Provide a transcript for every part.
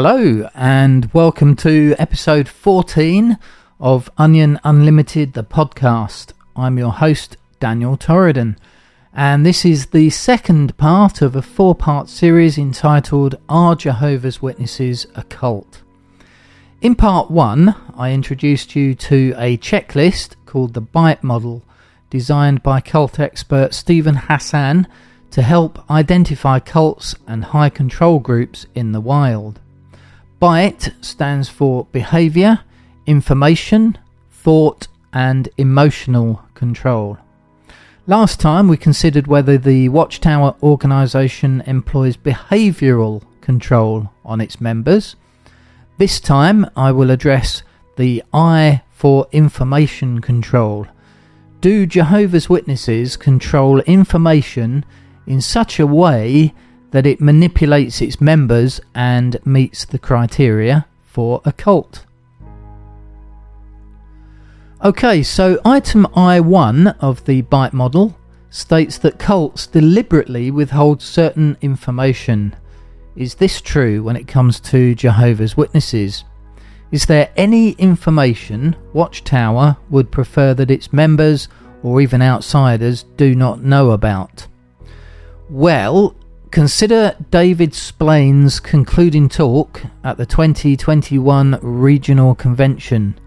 Hello, and welcome to episode 14 of Onion Unlimited, the podcast. I'm your host, Daniel Torridon, and this is the second part of a four part series entitled Are Jehovah's Witnesses a Cult? In part one, I introduced you to a checklist called the BITE model, designed by cult expert Steven Hassan to help identify cults and high control groups in the wild. BITE stands for Behavior, Information, Thought, and Emotional Control. Last time we considered whether the Watchtower organisation employs behavioural control on its members. This time I will address the I for information control. Do Jehovah's Witnesses control information in such a way that it manipulates its members and meets the criteria for a cult. Okay, so item I1 of the BITE model states that cults deliberately withhold certain information. Is this true when it comes to Jehovah's Witnesses? Is there any information Watchtower would prefer that its members or even outsiders do not know about? Well, Consider David Splane's concluding talk at the 2021 Regional Convention.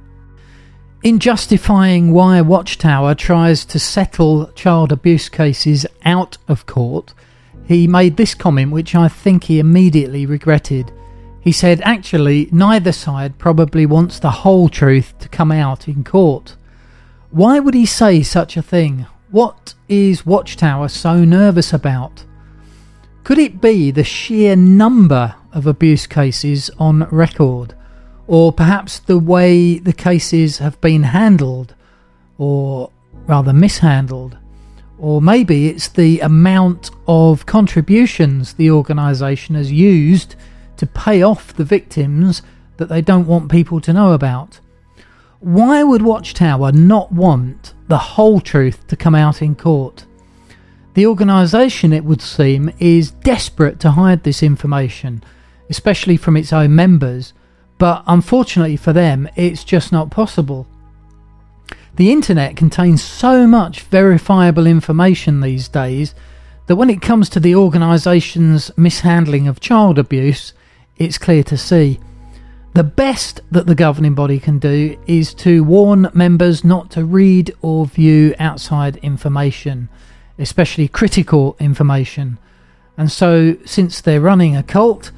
In justifying why Watchtower tries to settle child abuse cases out of court, he made this comment which I think he immediately regretted. He said, Actually, neither side probably wants the whole truth to come out in court. Why would he say such a thing? What is Watchtower so nervous about? Could it be the sheer number of abuse cases on record? Or perhaps the way the cases have been handled, or rather mishandled? Or maybe it's the amount of contributions the organisation has used to pay off the victims that they don't want people to know about. Why would Watchtower not want the whole truth to come out in court? The organisation, it would seem, is desperate to hide this information, especially from its own members, but unfortunately for them, it's just not possible. The internet contains so much verifiable information these days that when it comes to the organisation's mishandling of child abuse, it's clear to see. The best that the governing body can do is to warn members not to read or view outside information especially critical information. And so, since they're running a cult,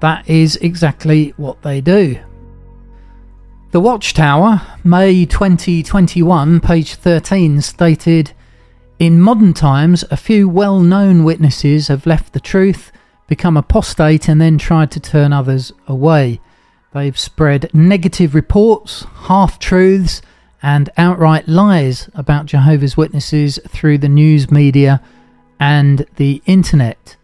that is exactly what they do. The Watchtower, May 2021, page 13, stated In modern times, a few well known witnesses have left the truth, become apostate, and then tried to turn others away. They've spread negative reports, half truths, and outright lies about Jehovah's Witnesses through the news media and the internet.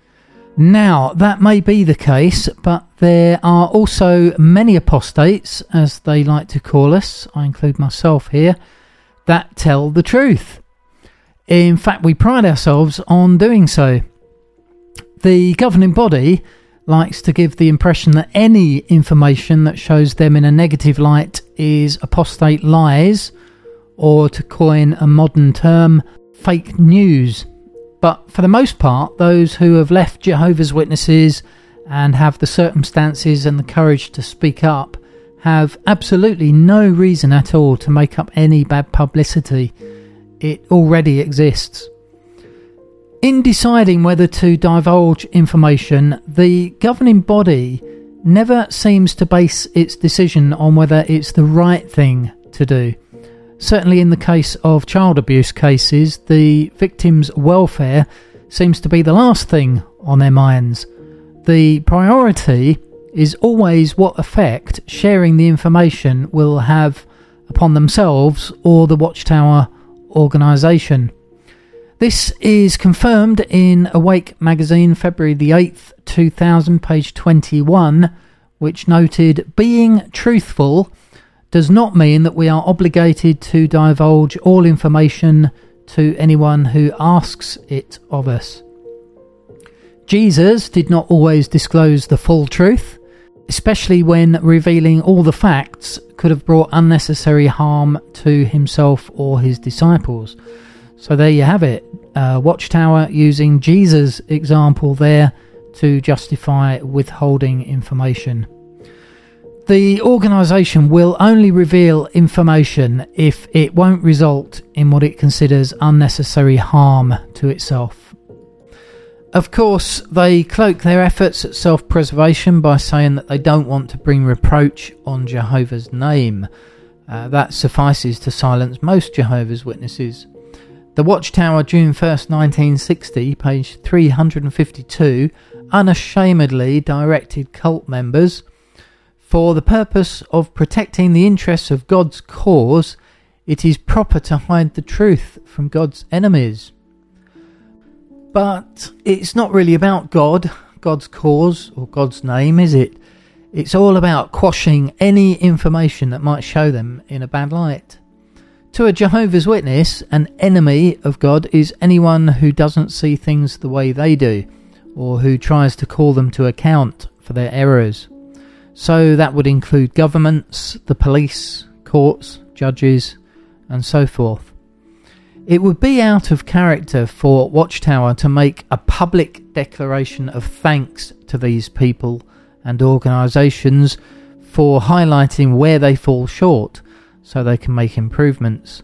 Now, that may be the case, but there are also many apostates, as they like to call us, I include myself here, that tell the truth. In fact, we pride ourselves on doing so. The governing body likes to give the impression that any information that shows them in a negative light is apostate lies, or to coin a modern term, fake news. But for the most part, those who have left Jehovah's Witnesses and have the circumstances and the courage to speak up have absolutely no reason at all to make up any bad publicity. It already exists. In deciding whether to divulge information, the governing body never seems to base its decision on whether it's the right thing to do. Certainly, in the case of child abuse cases, the victim's welfare seems to be the last thing on their minds. The priority is always what effect sharing the information will have upon themselves or the Watchtower organisation. This is confirmed in Awake magazine, February the 8th, 2000, page 21, which noted being truthful does not mean that we are obligated to divulge all information to anyone who asks it of us. Jesus did not always disclose the full truth. especially when revealing all the facts could have brought unnecessary harm to himself or his disciples. So there you have it. Uh, Watchtower using Jesus' example there to justify withholding information. The organisation will only reveal information if it won't result in what it considers unnecessary harm to itself. Of course, they cloak their efforts at self preservation by saying that they don't want to bring reproach on Jehovah's name. Uh, that suffices to silence most Jehovah's Witnesses. The Watchtower, June 1st, 1960, page 352, unashamedly directed cult members for the purpose of protecting the interests of God's cause, it is proper to hide the truth from God's enemies. But it's not really about God, God's cause, or God's name, is it? It's all about quashing any information that might show them in a bad light. To a Jehovah's Witness, an enemy of God is anyone who doesn't see things the way they do, or who tries to call them to account for their errors. So that would include governments, the police, courts, judges, and so forth. It would be out of character for Watchtower to make a public declaration of thanks to these people and organisations for highlighting where they fall short so they can make improvements.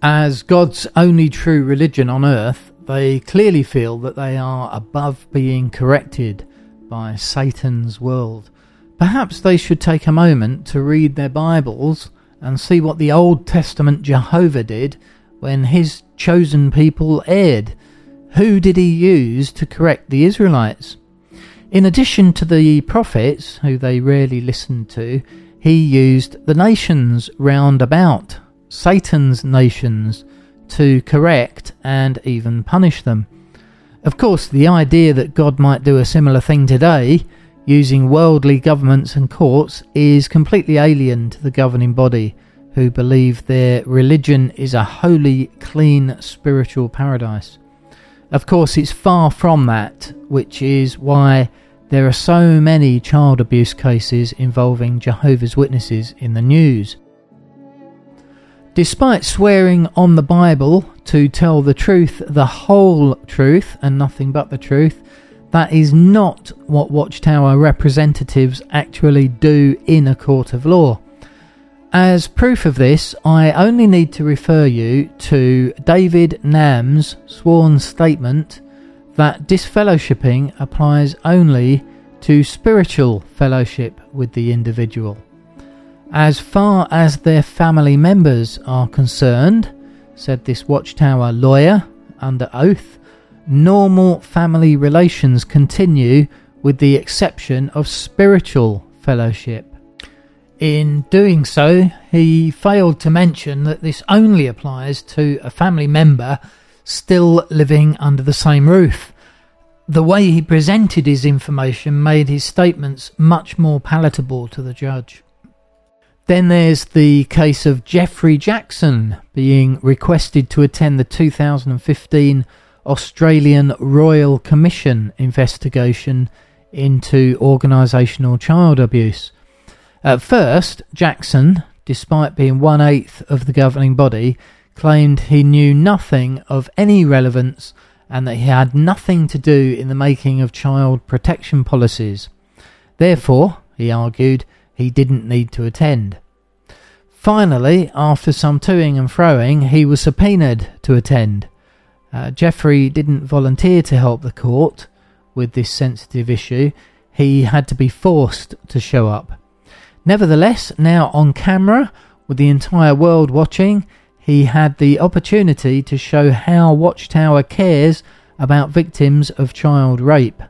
As God's only true religion on earth, they clearly feel that they are above being corrected by Satan's world Perhaps they should take a moment to read their Bibles and see what the Old Testament Jehovah did when his chosen people erred. Who did he use to correct the Israelites? In addition to the prophets, who they rarely listened to, he used the nations round about, Satan's nations, to correct and even punish them. Of course, the idea that God might do a similar thing today using worldly governments and courts is completely alien to the governing body, who believe their religion is a holy, clean spiritual paradise. Of course, it's far from that, which is why there are so many child abuse cases involving Jehovah's Witnesses in the news. Despite swearing on the Bible to tell the truth, the whole truth, and nothing but the truth, that is not what Watchtower representatives actually do in a court of law. As proof of this, I only need to refer you to David Nam's sworn statement that disfellowshipping applies only to spiritual fellowship with the individual. As far as their family members are concerned, said this Watchtower lawyer under oath, normal family relations continue with the exception of spiritual fellowship. In doing so, he failed to mention that this only applies to a family member still living under the same roof. The way he presented his information made his statements much more palatable to the judge. Then there's the case of Geoffrey Jackson being requested to attend the 2015 Australian Royal Commission investigation into organisational child abuse. At first, Jackson, despite being one eighth of the governing body, claimed he knew nothing of any relevance and that he had nothing to do in the making of child protection policies. Therefore, he argued, he didn't need to attend. Finally, after some toing and froing, he was subpoenaed to attend. Uh, Geoffrey didn't volunteer to help the court with this sensitive issue. He had to be forced to show up. Nevertheless, now on camera, with the entire world watching, he had the opportunity to show how Watchtower cares about victims of child rape.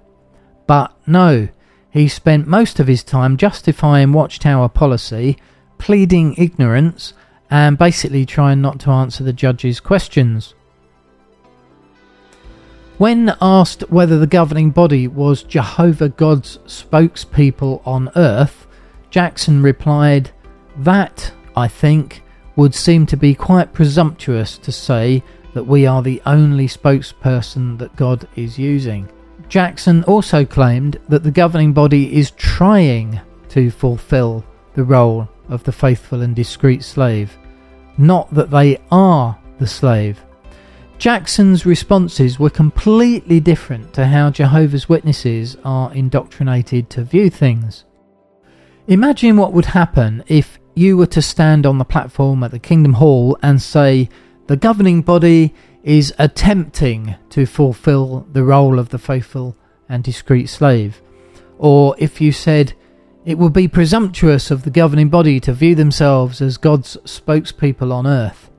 But no, he spent most of his time justifying Watchtower policy, pleading ignorance, and basically trying not to answer the judge's questions. When asked whether the governing body was Jehovah God's spokespeople on earth, Jackson replied, That, I think, would seem to be quite presumptuous to say that we are the only spokesperson that God is using. Jackson also claimed that the governing body is trying to fulfill the role of the faithful and discreet slave, not that they are the slave. Jackson's responses were completely different to how Jehovah's Witnesses are indoctrinated to view things. Imagine what would happen if you were to stand on the platform at the Kingdom Hall and say, The governing body is attempting to fulfill the role of the faithful and discreet slave. Or if you said, It would be presumptuous of the governing body to view themselves as God's spokespeople on earth.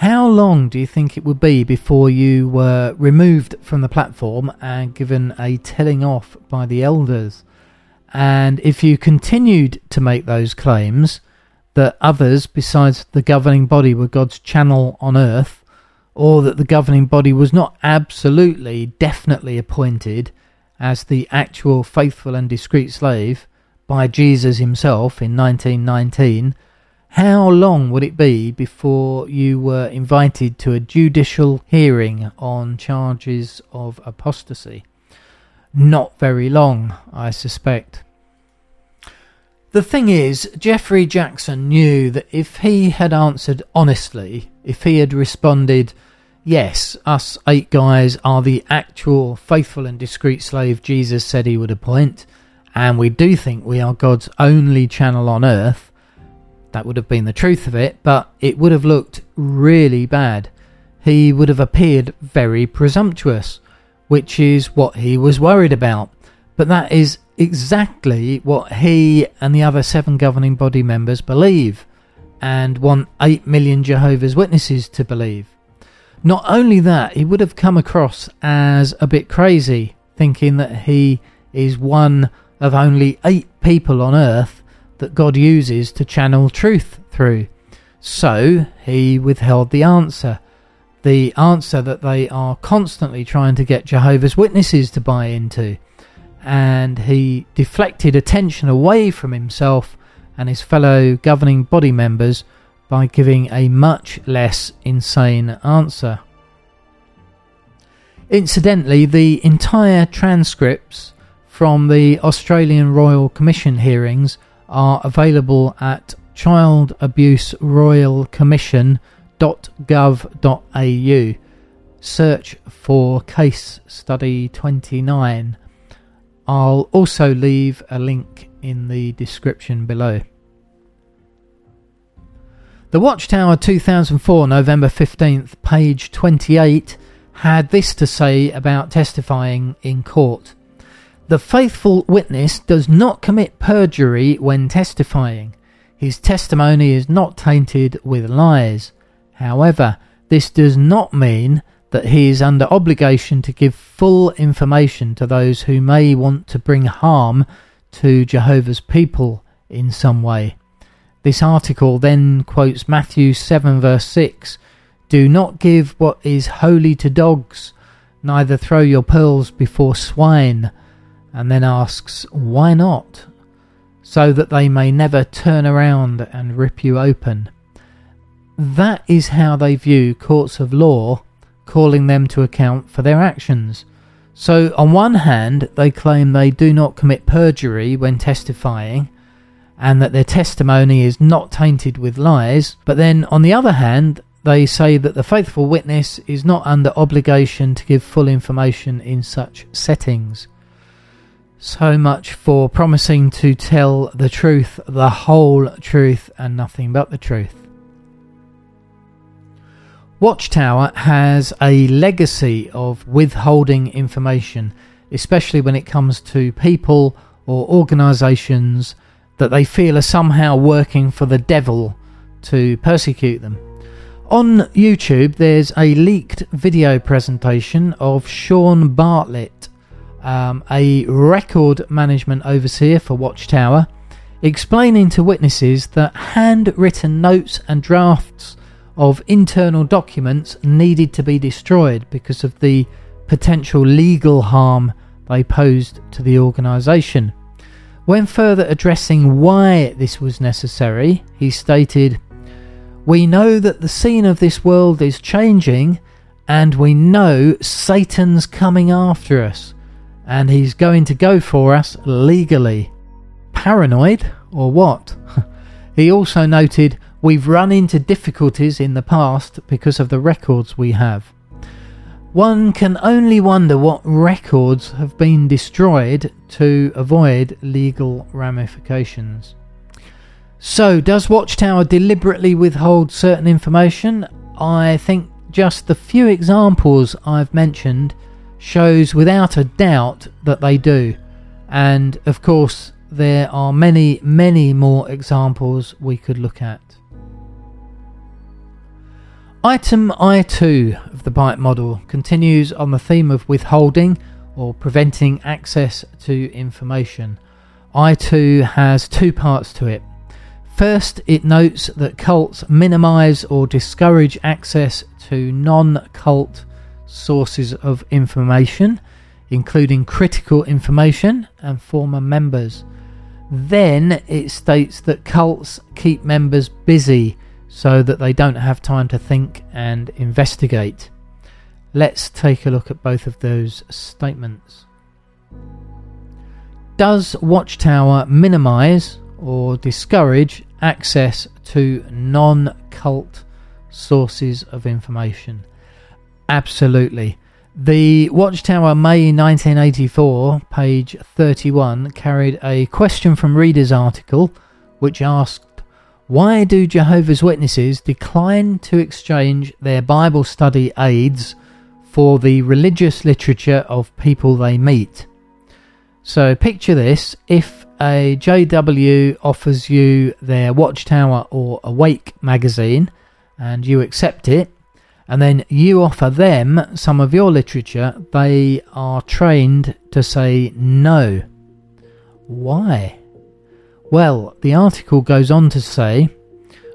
How long do you think it would be before you were removed from the platform and given a telling off by the elders? And if you continued to make those claims that others besides the governing body were God's channel on earth, or that the governing body was not absolutely, definitely appointed as the actual faithful and discreet slave by Jesus himself in 1919, how long would it be before you were invited to a judicial hearing on charges of apostasy? Not very long, I suspect. The thing is, Geoffrey Jackson knew that if he had answered honestly, if he had responded, Yes, us eight guys are the actual faithful and discreet slave Jesus said he would appoint, and we do think we are God's only channel on earth, that would have been the truth of it, but it would have looked really bad. He would have appeared very presumptuous, which is what he was worried about. But that is exactly what he and the other seven governing body members believe, and want 8 million Jehovah's Witnesses to believe. Not only that, he would have come across as a bit crazy, thinking that he is one of only eight people on earth that God uses to channel truth through. So he withheld the answer. The answer that they are constantly trying to get Jehovah's Witnesses to buy into. And he deflected attention away from himself and his fellow governing body members by giving a much less insane answer. Incidentally, the entire transcripts from the Australian Royal Commission hearings are available at childabuseroyalcommission.gov.au. Search for case study 29. I'll also leave a link in the description below. The Watchtower 2004, November 15th, page 28, had this to say about testifying in court. The faithful witness does not commit perjury when testifying. His testimony is not tainted with lies. However, this does not mean that he is under obligation to give full information to those who may want to bring harm to Jehovah's people in some way. This article then quotes Matthew 7, verse 6 Do not give what is holy to dogs, neither throw your pearls before swine and then asks, Why not? So that they may never turn around and rip you open. That is how they view courts of law, calling them to account for their actions. So, on one hand, they claim they do not commit perjury when testifying, and that their testimony is not tainted with lies, but then, on the other hand, they say that the faithful witness is not under obligation to give full information in such settings. So much for promising to tell the truth, the whole truth, and nothing but the truth. Watchtower has a legacy of withholding information, especially when it comes to people or organisations that they feel are somehow working for the devil to persecute them. On YouTube, there's a leaked video presentation of Sean Bartlett um, a record management overseer for Watchtower, explaining to witnesses that handwritten notes and drafts of internal documents needed to be destroyed because of the potential legal harm they posed to the organisation. When further addressing why this was necessary, he stated, We know that the scene of this world is changing, and we know Satan's coming after us. And he's going to go for us legally. Paranoid, or what? he also noted, We've run into difficulties in the past because of the records we have. One can only wonder what records have been destroyed to avoid legal ramifications. So, does Watchtower deliberately withhold certain information? I think just the few examples I've mentioned shows without a doubt that they do. And of course, there are many, many more examples we could look at. Item I2 of the BITE model continues on the theme of withholding or preventing access to information. I2 has two parts to it. First, it notes that cults minimize or discourage access to non cult sources of information, including critical information and former members. Then it states that cults keep members busy so that they don't have time to think and investigate. Let's take a look at both of those statements. Does Watchtower minimize or discourage access to non cult sources of information? Absolutely. The Watchtower May 1984, page 31, carried a question from readers article which asked Why do Jehovah's Witnesses decline to exchange their Bible study aids for the religious literature of people they meet? So picture this if a JW offers you their Watchtower or Awake magazine and you accept it, and then you offer them some of your literature, they are trained to say no. Why? Well, the article goes on to say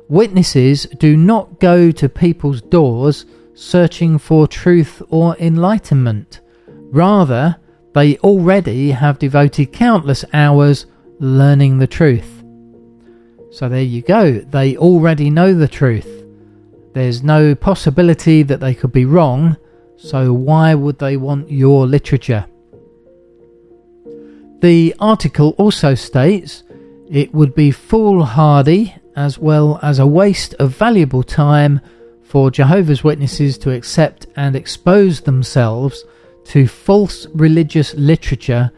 witnesses do not go to people's doors searching for truth or enlightenment. Rather, they already have devoted countless hours learning the truth. So there you go, they already know the truth. There's no possibility that they could be wrong, so why would they want your literature? The article also states it would be foolhardy as well as a waste of valuable time for Jehovah's Witnesses to accept and expose themselves to false religious literature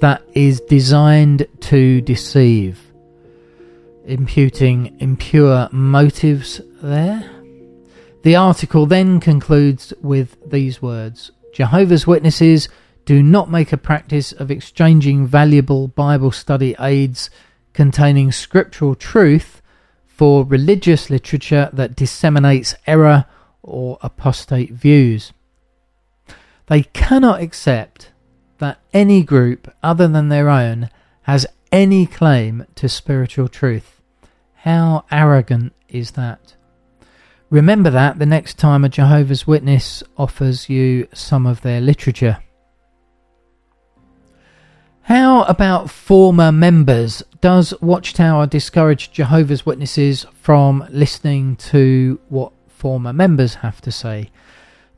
that is designed to deceive. Imputing impure motives there. The article then concludes with these words Jehovah's Witnesses do not make a practice of exchanging valuable Bible study aids containing scriptural truth for religious literature that disseminates error or apostate views. They cannot accept that any group other than their own has any claim to spiritual truth. How arrogant is that? Remember that the next time a Jehovah's Witness offers you some of their literature. How about former members? Does Watchtower discourage Jehovah's Witnesses from listening to what former members have to say?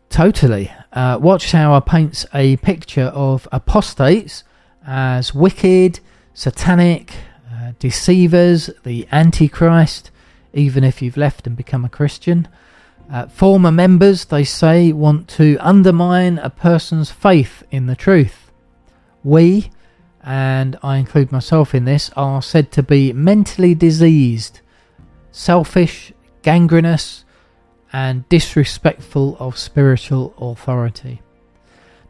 Totally. Uh, Watchtower paints a picture of apostates as wicked, satanic, uh, deceivers, the Antichrist, even if you've left and become a Christian. Uh, former members, they say, want to undermine a person's faith in the truth. We, and I include myself in this, are said to be mentally diseased, selfish, gangrenous, and disrespectful of spiritual authority.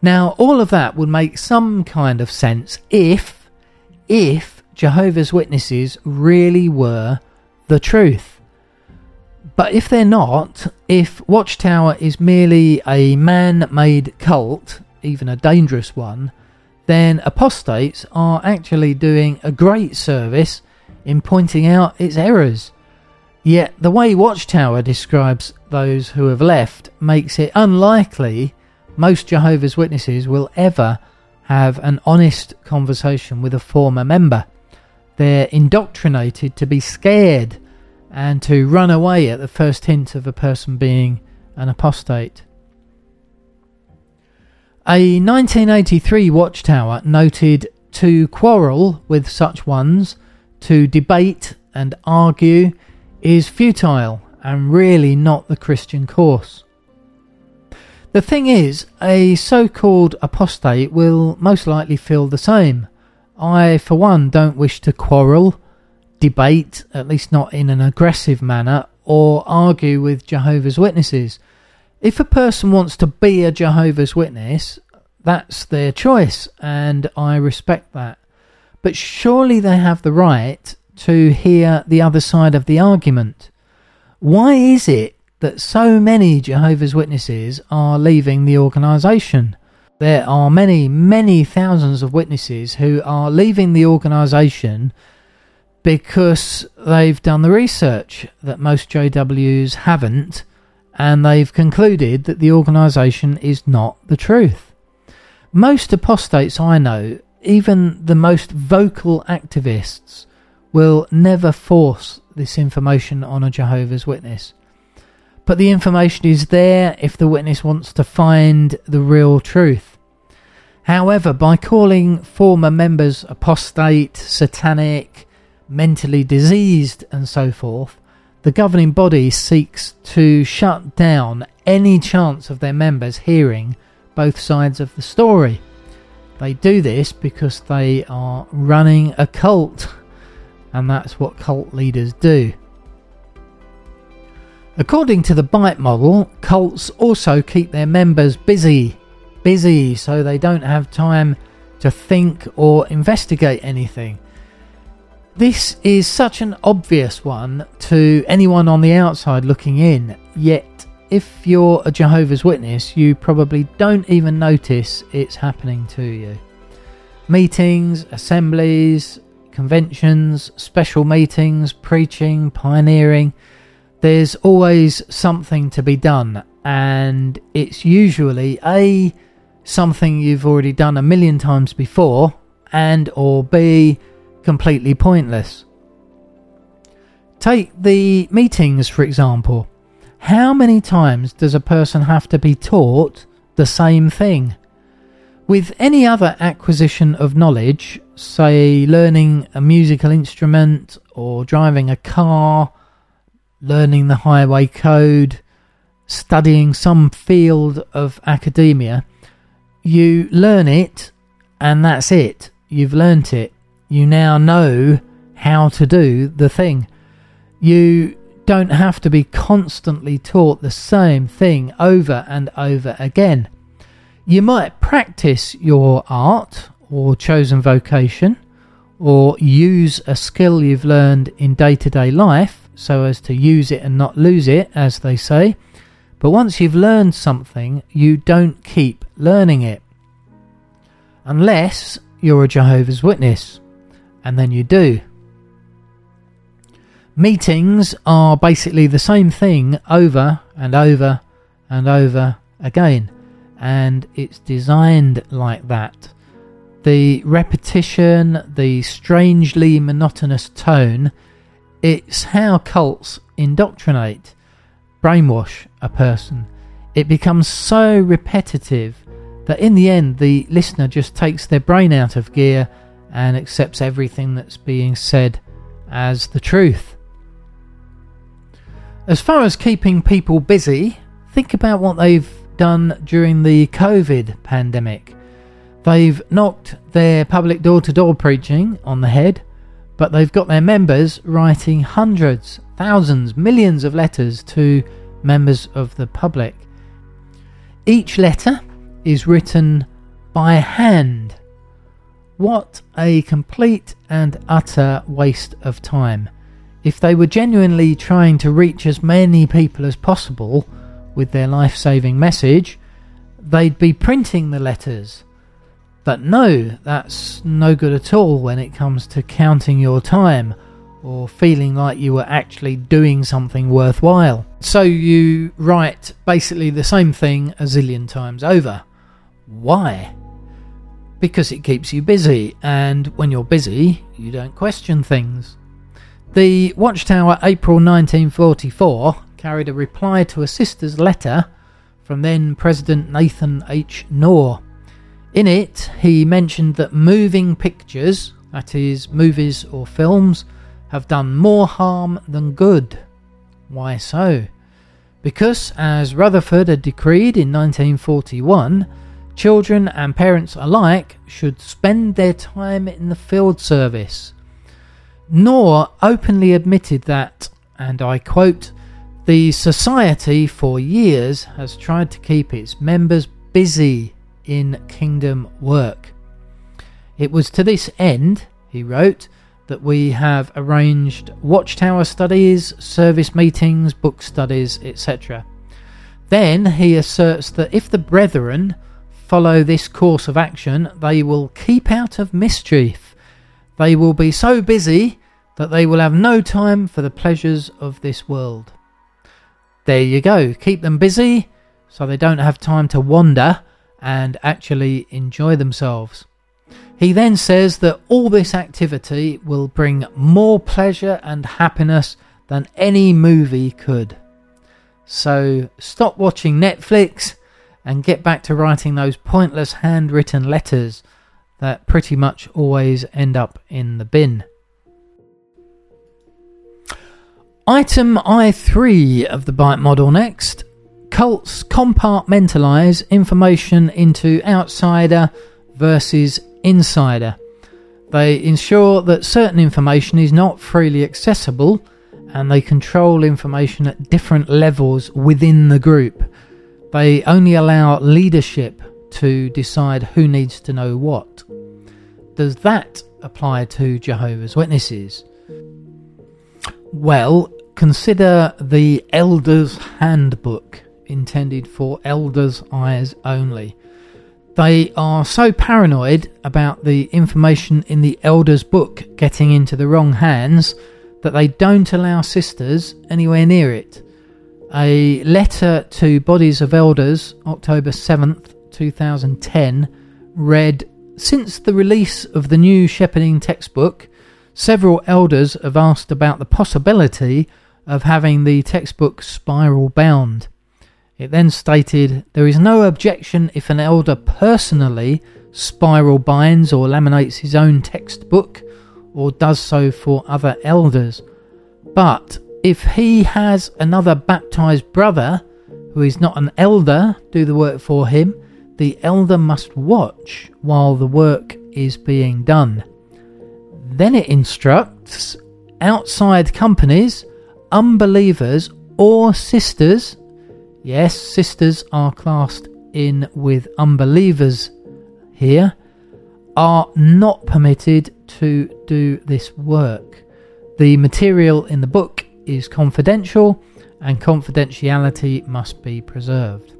Now, all of that would make some kind of sense if, if Jehovah's Witnesses really were the truth. But if they're not, if Watchtower is merely a man made cult, even a dangerous one, then apostates are actually doing a great service in pointing out its errors. Yet the way Watchtower describes those who have left makes it unlikely most Jehovah's Witnesses will ever have an honest conversation with a former member. They're indoctrinated to be scared and to run away at the first hint of a person being an apostate. A 1983 Watchtower noted to quarrel with such ones, to debate and argue, is futile and really not the Christian course. The thing is, a so called apostate will most likely feel the same. I, for one, don't wish to quarrel, debate, at least not in an aggressive manner, or argue with Jehovah's Witnesses. If a person wants to be a Jehovah's Witness, that's their choice, and I respect that. But surely they have the right to hear the other side of the argument. Why is it that so many Jehovah's Witnesses are leaving the organisation? There are many, many thousands of witnesses who are leaving the organisation because they've done the research that most JWs haven't and they've concluded that the organisation is not the truth. Most apostates I know, even the most vocal activists, will never force this information on a Jehovah's Witness. But the information is there if the witness wants to find the real truth. However, by calling former members apostate, satanic, mentally diseased, and so forth, the governing body seeks to shut down any chance of their members hearing both sides of the story. They do this because they are running a cult, and that's what cult leaders do. According to the Bite model, cults also keep their members busy, busy, so they don't have time to think or investigate anything. This is such an obvious one to anyone on the outside looking in, yet, if you're a Jehovah's Witness, you probably don't even notice it's happening to you. Meetings, assemblies, conventions, special meetings, preaching, pioneering, there's always something to be done, and it's usually A, something you've already done a million times before, and or B, completely pointless. Take the meetings, for example. How many times does a person have to be taught the same thing? With any other acquisition of knowledge, say learning a musical instrument or driving a car, learning the highway code, studying some field of academia, you learn it and that's it. You've learnt it you now know how to do the thing. You don't have to be constantly taught the same thing over and over again. You might practice your art or chosen vocation or use a skill you've learned in day to day life so as to use it and not lose it, as they say. But once you've learned something, you don't keep learning it. Unless you're a Jehovah's Witness and then you do. Meetings are basically the same thing over and over and over again, and it's designed like that. The repetition, the strangely monotonous tone, it's how cults indoctrinate, brainwash a person. It becomes so repetitive that in the end the listener just takes their brain out of gear and accepts everything that's being said as the truth. As far as keeping people busy, think about what they've done during the COVID pandemic. They've knocked their public door to door preaching on the head, but they've got their members writing hundreds, thousands, millions of letters to members of the public. Each letter is written by hand what a complete and utter waste of time. If they were genuinely trying to reach as many people as possible with their life saving message, they'd be printing the letters. But no, that's no good at all when it comes to counting your time or feeling like you were actually doing something worthwhile. So you write basically the same thing a zillion times over. Why? Because it keeps you busy, and when you're busy, you don't question things. The Watchtower April 1944 carried a reply to a sister's letter from then President Nathan H. Knorr. In it, he mentioned that moving pictures, that is, movies or films, have done more harm than good. Why so? Because, as Rutherford had decreed in 1941, children and parents alike should spend their time in the field service. Knorr openly admitted that, and I quote, the Society for years has tried to keep its members busy in kingdom work. It was to this end, he wrote, that we have arranged watchtower studies, service meetings, book studies, etc. Then he asserts that if the brethren follow this course of action, they will keep out of mischief. They will be so busy that they will have no time for the pleasures of this world. There you go. Keep them busy so they don't have time to wander and actually enjoy themselves. He then says that all this activity will bring more pleasure and happiness than any movie could. So stop watching Netflix and get back to writing those pointless handwritten letters that pretty much always end up in the bin. Item I3 of the BITE model next. Cults compartmentalize information into outsider versus insider. They ensure that certain information is not freely accessible and they control information at different levels within the group. They only allow leadership to decide who needs to know what. Does that apply to Jehovah's Witnesses? Well, consider the Elder's Handbook, intended for elders' eyes only. They are so paranoid about the information in the Elder's book getting into the wrong hands that they don't allow sisters anywhere near it. A letter to Bodies of Elders, October 7th, 2010, read Since the release of the new shepherding textbook, several elders have asked about the possibility of having the textbook spiral bound. It then stated there is no objection if an elder personally spiral binds or laminates his own textbook or does so for other elders. But if he has another baptized brother who is not an elder do the work for him, the elder must watch while the work is being done. Then it instructs outside companies, unbelievers, or sisters Yes, sisters are classed in with unbelievers here, are not permitted to do this work. The material in the book is confidential and confidentiality must be preserved.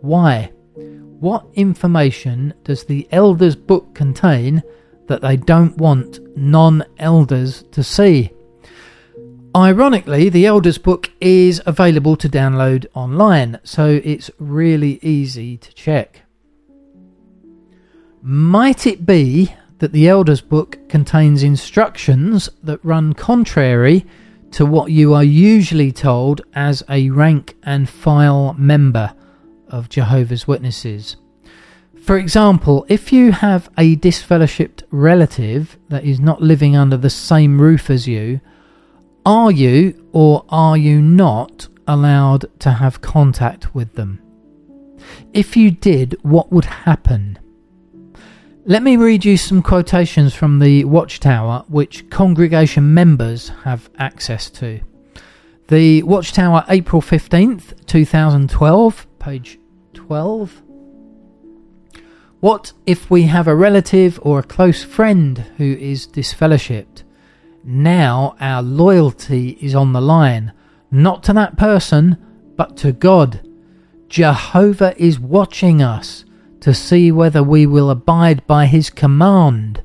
Why? What information does the elders' book contain that they don't want non elders to see? Ironically, the Elders book is available to download online, so it's really easy to check. Might it be that the Elders book contains instructions that run contrary to what you are usually told as a rank and file member of Jehovah's Witnesses? For example, if you have a disfellowshipped relative that is not living under the same roof as you, are you or are you not allowed to have contact with them? If you did, what would happen? Let me read you some quotations from the Watchtower which congregation members have access to. The Watchtower, April 15th, 2012, page 12. What if we have a relative or a close friend who is disfellowshipped? Now our loyalty is on the line, not to that person, but to God. Jehovah is watching us to see whether we will abide by his command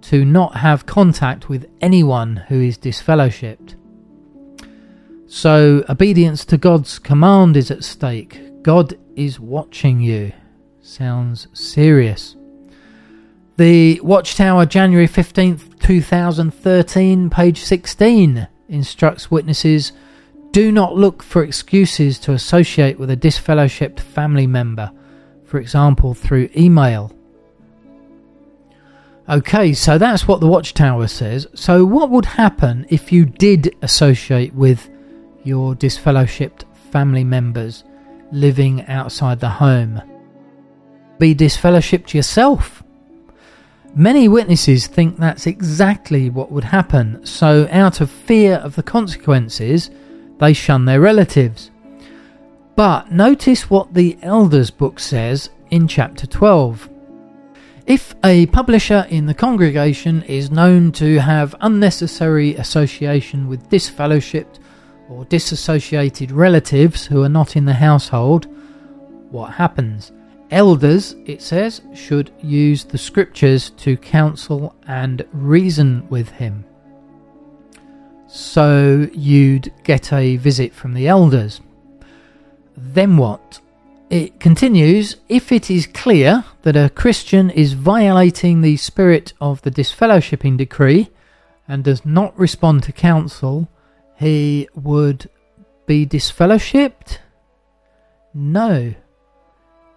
to not have contact with anyone who is disfellowshipped. So, obedience to God's command is at stake. God is watching you. Sounds serious. The Watchtower, January 15th, 2013, page 16, instructs witnesses do not look for excuses to associate with a disfellowshipped family member, for example through email. Okay, so that's what the Watchtower says. So, what would happen if you did associate with your disfellowshipped family members living outside the home? Be disfellowshipped yourself? Many witnesses think that's exactly what would happen, so, out of fear of the consequences, they shun their relatives. But notice what the Elders book says in chapter 12. If a publisher in the congregation is known to have unnecessary association with disfellowshipped or disassociated relatives who are not in the household, what happens? Elders, it says, should use the scriptures to counsel and reason with him. So you'd get a visit from the elders. Then what? It continues if it is clear that a Christian is violating the spirit of the disfellowshipping decree and does not respond to counsel, he would be disfellowshipped? No.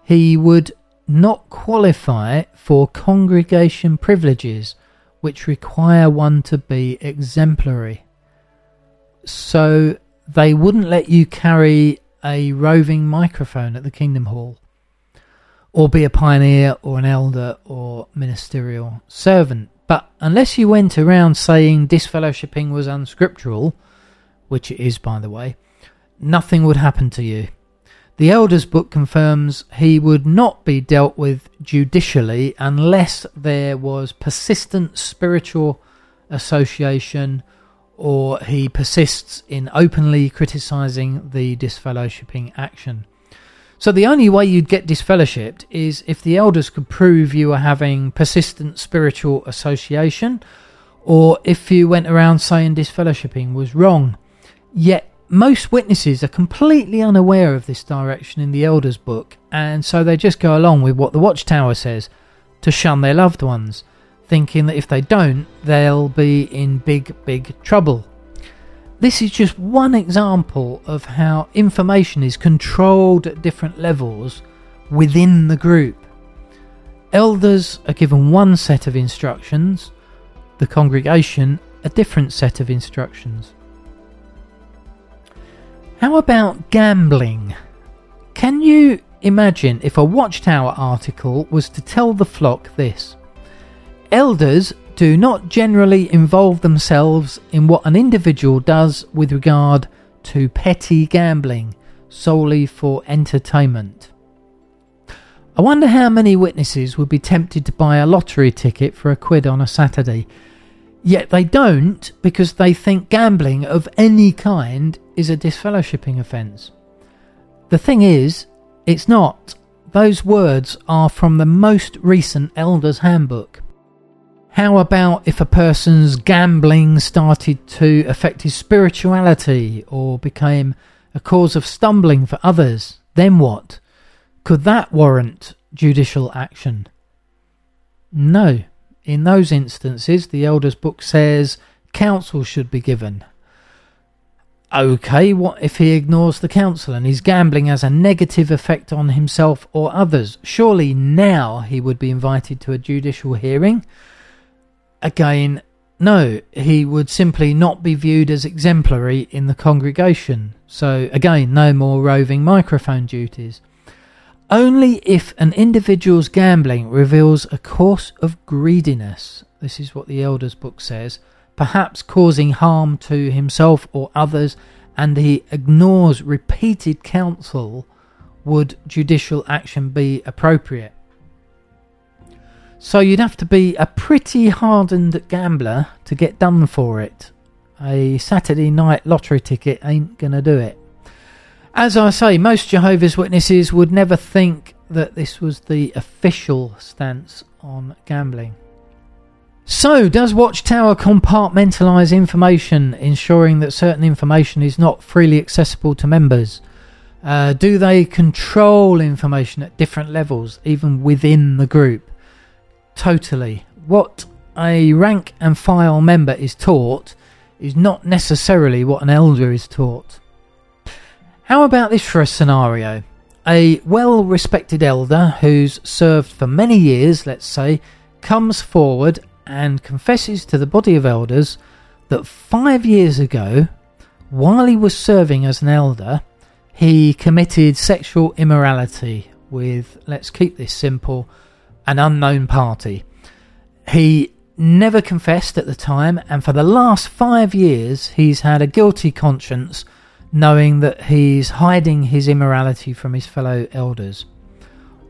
He would not qualify for congregation privileges which require one to be exemplary. So they wouldn't let you carry a roving microphone at the Kingdom Hall, or be a pioneer or an elder or ministerial servant. But unless you went around saying disfellowshipping was unscriptural, which it is by the way, nothing would happen to you. The Elders book confirms he would not be dealt with judicially unless there was persistent spiritual association or he persists in openly criticising the disfellowshipping action. So the only way you'd get disfellowshipped is if the elders could prove you were having persistent spiritual association, or if you went around saying disfellowshipping was wrong. Yet most witnesses are completely unaware of this direction in the elders' book, and so they just go along with what the Watchtower says to shun their loved ones thinking that if they don't, they'll be in big, big trouble. This is just one example of how information is controlled at different levels within the group. Elders are given one set of instructions, the congregation a different set of instructions. How about gambling? Can you imagine if a Watchtower article was to tell the flock this? Elders do not generally involve themselves in what an individual does with regard to petty gambling solely for entertainment. I wonder how many witnesses would be tempted to buy a lottery ticket for a quid on a Saturday, yet they don't because they think gambling of any kind is a disfellowshipping offence. The thing is, it's not. Those words are from the most recent Elders Handbook. How about if a person's gambling started to affect his spirituality or became a cause of stumbling for others? Then what? Could that warrant judicial action? No. In those instances, the Elders Book says counsel should be given. Okay, what if he ignores the counsel and his gambling has a negative effect on himself or others? Surely now he would be invited to a judicial hearing Again, no, he would simply not be viewed as exemplary in the congregation. So, again, no more roving microphone duties. Only if an individual's gambling reveals a course of greediness, this is what the Elders book says, perhaps causing harm to himself or others, and he ignores repeated counsel, would judicial action be appropriate. So you'd have to be a pretty hardened gambler to get done for it. A Saturday night lottery ticket ain't gonna do it. As I say, most Jehovah's Witnesses would never think that this was the official stance on gambling. So, does Watchtower compartmentalise information, ensuring that certain information is not freely accessible to members? Uh, do they control information at different levels, even within the group? Totally. What a rank and file member is taught is not necessarily what an elder is taught. How about this for a scenario? a well respected elder who's served for many years, let's say, comes forward and confesses to the body of elders that five years ago, while he was serving as an elder, he committed sexual immorality with, let's keep this simple, an unknown party. He never confessed at the time, and for the last five years, he's had a guilty conscience knowing that he's hiding his immorality from his fellow elders.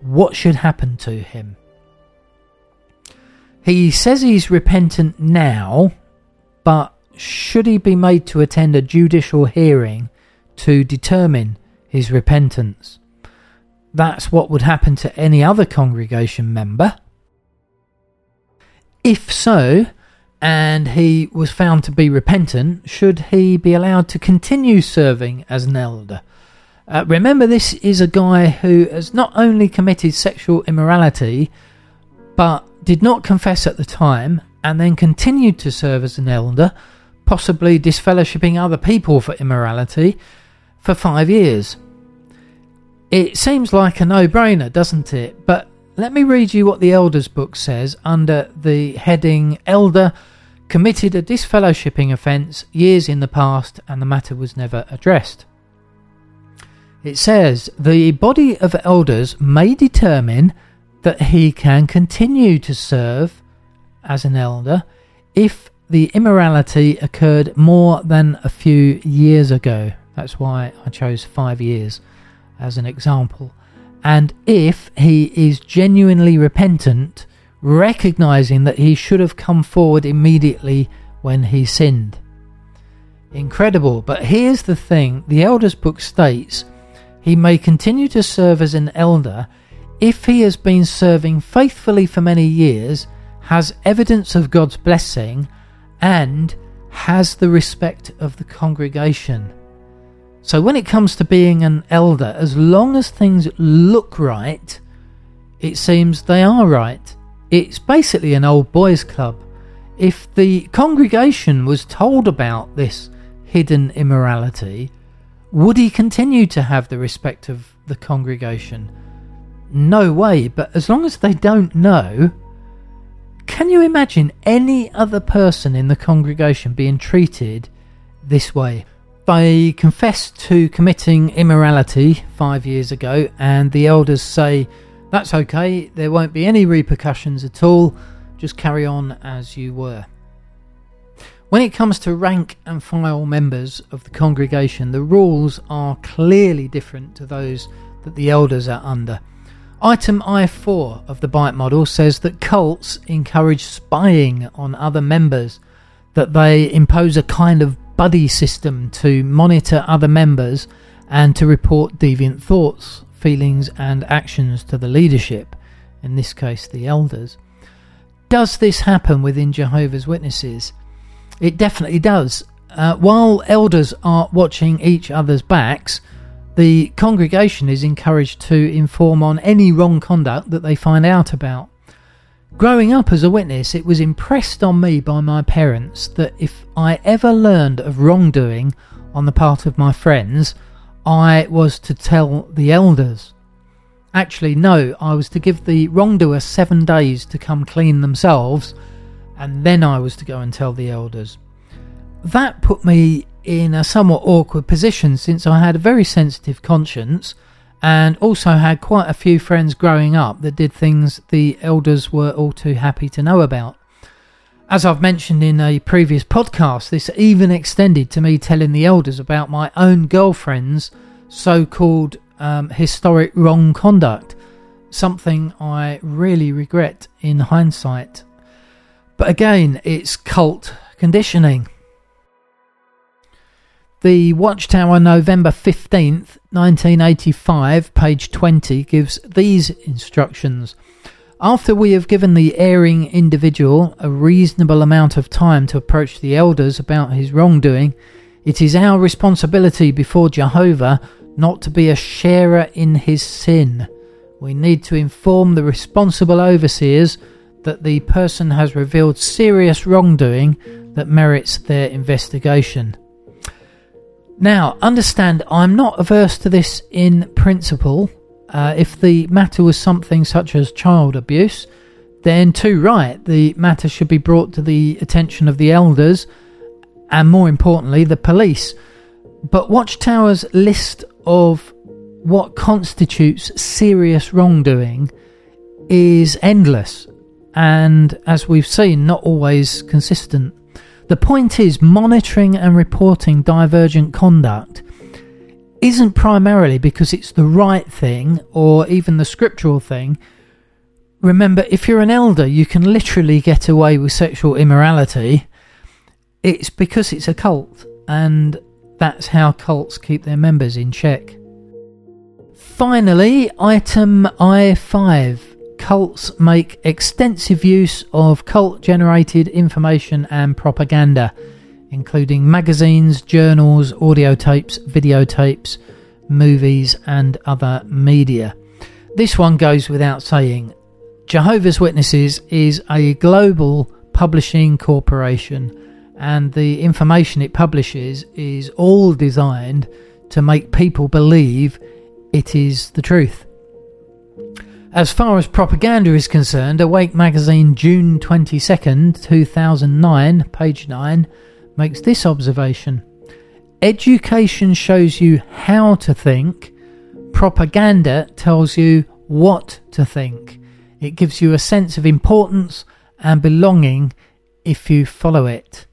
What should happen to him? He says he's repentant now, but should he be made to attend a judicial hearing to determine his repentance? That's what would happen to any other congregation member. If so, and he was found to be repentant, should he be allowed to continue serving as an elder? Uh, remember, this is a guy who has not only committed sexual immorality, but did not confess at the time and then continued to serve as an elder, possibly disfellowshipping other people for immorality, for five years. It seems like a no brainer, doesn't it? But let me read you what the Elders book says under the heading Elder committed a disfellowshipping offence years in the past and the matter was never addressed. It says the body of elders may determine that he can continue to serve as an elder if the immorality occurred more than a few years ago. That's why I chose five years as an example. And if he is genuinely repentant recognizing that he should have come forward immediately when he sinned. Incredible, but here's the thing the Elders Book states he may continue to serve as an elder if he has been serving faithfully for many years, has evidence of God's blessing, and has the respect of the congregation. So, when it comes to being an elder, as long as things look right, it seems they are right. It's basically an old boys' club. If the congregation was told about this hidden immorality, would he continue to have the respect of the congregation? No way, but as long as they don't know, can you imagine any other person in the congregation being treated this way? They confess to committing immorality five years ago, and the elders say, that's okay, there won't be any repercussions at all, just carry on as you were. When it comes to rank and file members of the congregation, the rules are clearly different to those that the elders are under. Item I4 of the BITE model says that cults encourage spying on other members, that they impose a kind of buddy system to monitor other members and to report deviant thoughts feelings and actions to the leadership, in this case the elders. Does this happen within Jehovah's Witnesses? It definitely does. Uh, while elders are watching each other's backs, the congregation is encouraged to inform on any wrong conduct that they find out about. Growing up as a witness, it was impressed on me by my parents that if I ever learned of wrongdoing on the part of my friends, I was to tell the elders. Actually, no, I was to give the wrongdoer seven days to come clean themselves, and then I was to go and tell the elders. That put me in a somewhat awkward position since I had a very sensitive conscience and also had quite a few friends growing up that did things the elders were all too happy to know about. As I've mentioned in a previous podcast, this even extended to me telling the elders about my own girlfriend's so called um, historic wrong conduct, something I really regret in hindsight. But again, it's cult conditioning. The Watchtower, November 15th, 1985, page 20, gives these instructions. After we have given the erring individual a reasonable amount of time to approach the elders about his wrongdoing, it is our responsibility before Jehovah not to be a sharer in his sin. We need to inform the responsible overseers that the person has revealed serious wrongdoing that merits their investigation. Now, understand I'm not averse to this in principle, Uh, if the matter was something such as child abuse, then too right, the matter should be brought to the attention of the elders and more importantly, the police. But Watchtower's list of what constitutes serious wrongdoing is endless and, as we've seen, not always consistent. The point is, monitoring and reporting divergent conduct isn't primarily because it's the right thing or even the scriptural thing. Remember, if you're an elder, you can literally get away with sexual immorality. It's because it's a cult, and that's how cults keep their members in check. Finally, item I5 cults make extensive use of cult generated information and propaganda including magazines, journals, audio tapes, videotapes, movies, and other media. This one goes without saying. Jehovah's Witnesses is a global publishing corporation, and the information it publishes is all designed to make people believe it is the truth. As far as propaganda is concerned, Awake Magazine, June 22nd, 2009, page 9, makes this observation Education shows you how to think, propaganda tells you what to think. It gives you a sense of importance and belonging if you follow it.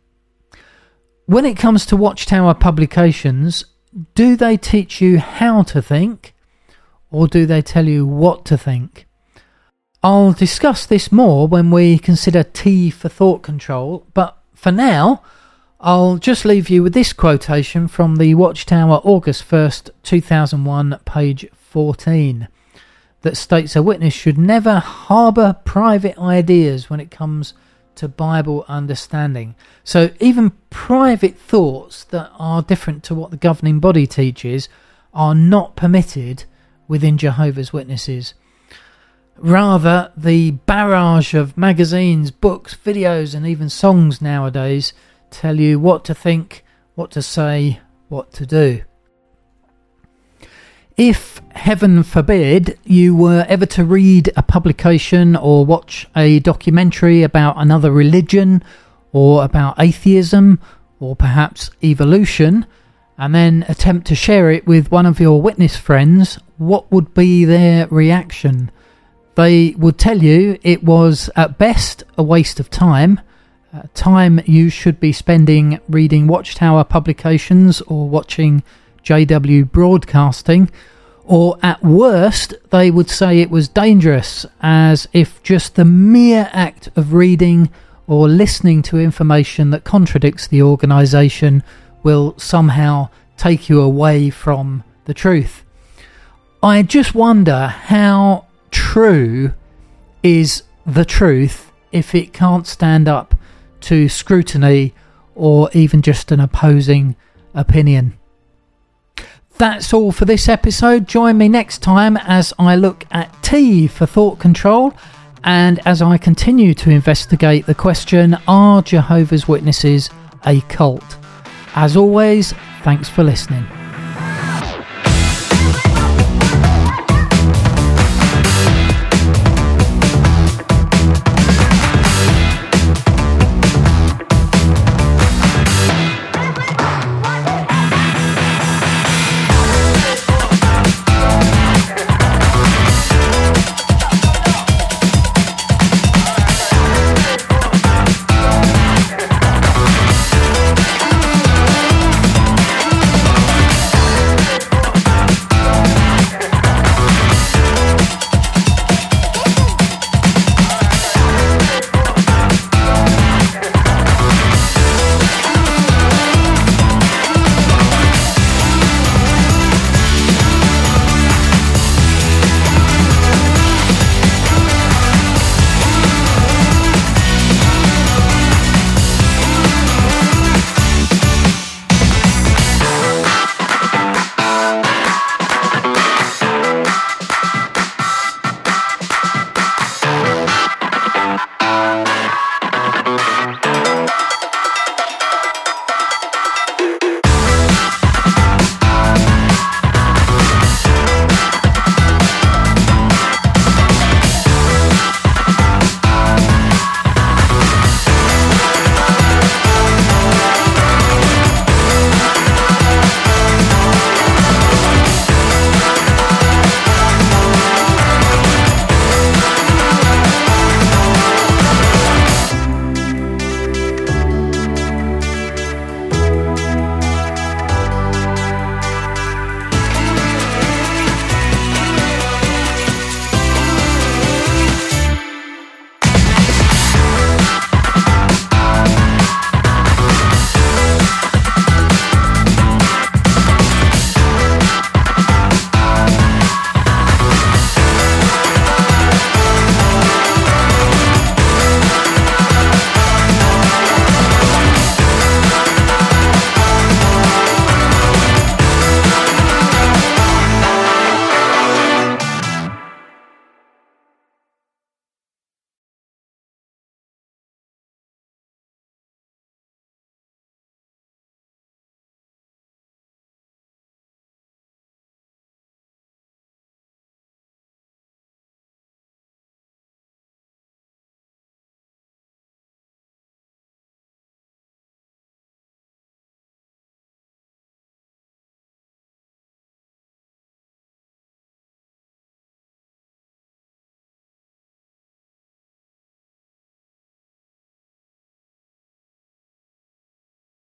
When it comes to Watchtower publications, do they teach you how to think or do they tell you what to think? I'll discuss this more when we consider T for thought control, but for now, I'll just leave you with this quotation from the Watchtower, August 1st, 2001, page 14, that states a witness should never harbour private ideas when it comes to Bible understanding. So, even private thoughts that are different to what the governing body teaches are not permitted within Jehovah's Witnesses. Rather, the barrage of magazines, books, videos, and even songs nowadays tell you what to think, what to say, what to do. If, heaven forbid, you were ever to read a publication or watch a documentary about another religion or about atheism or perhaps evolution, and then attempt to share it with one of your witness friends, what would be their reaction? They would tell you it was at best a waste of time, uh, time you should be spending reading Watchtower publications or watching JW broadcasting, or at worst, they would say it was dangerous, as if just the mere act of reading or listening to information that contradicts the organisation will somehow take you away from the truth. I just wonder how true is the truth if it can't stand up to scrutiny or even just an opposing opinion. That's all for this episode. Join me next time as I look at T for thought control and as I continue to investigate the question Are Jehovah's Witnesses a cult? As always, thanks for listening.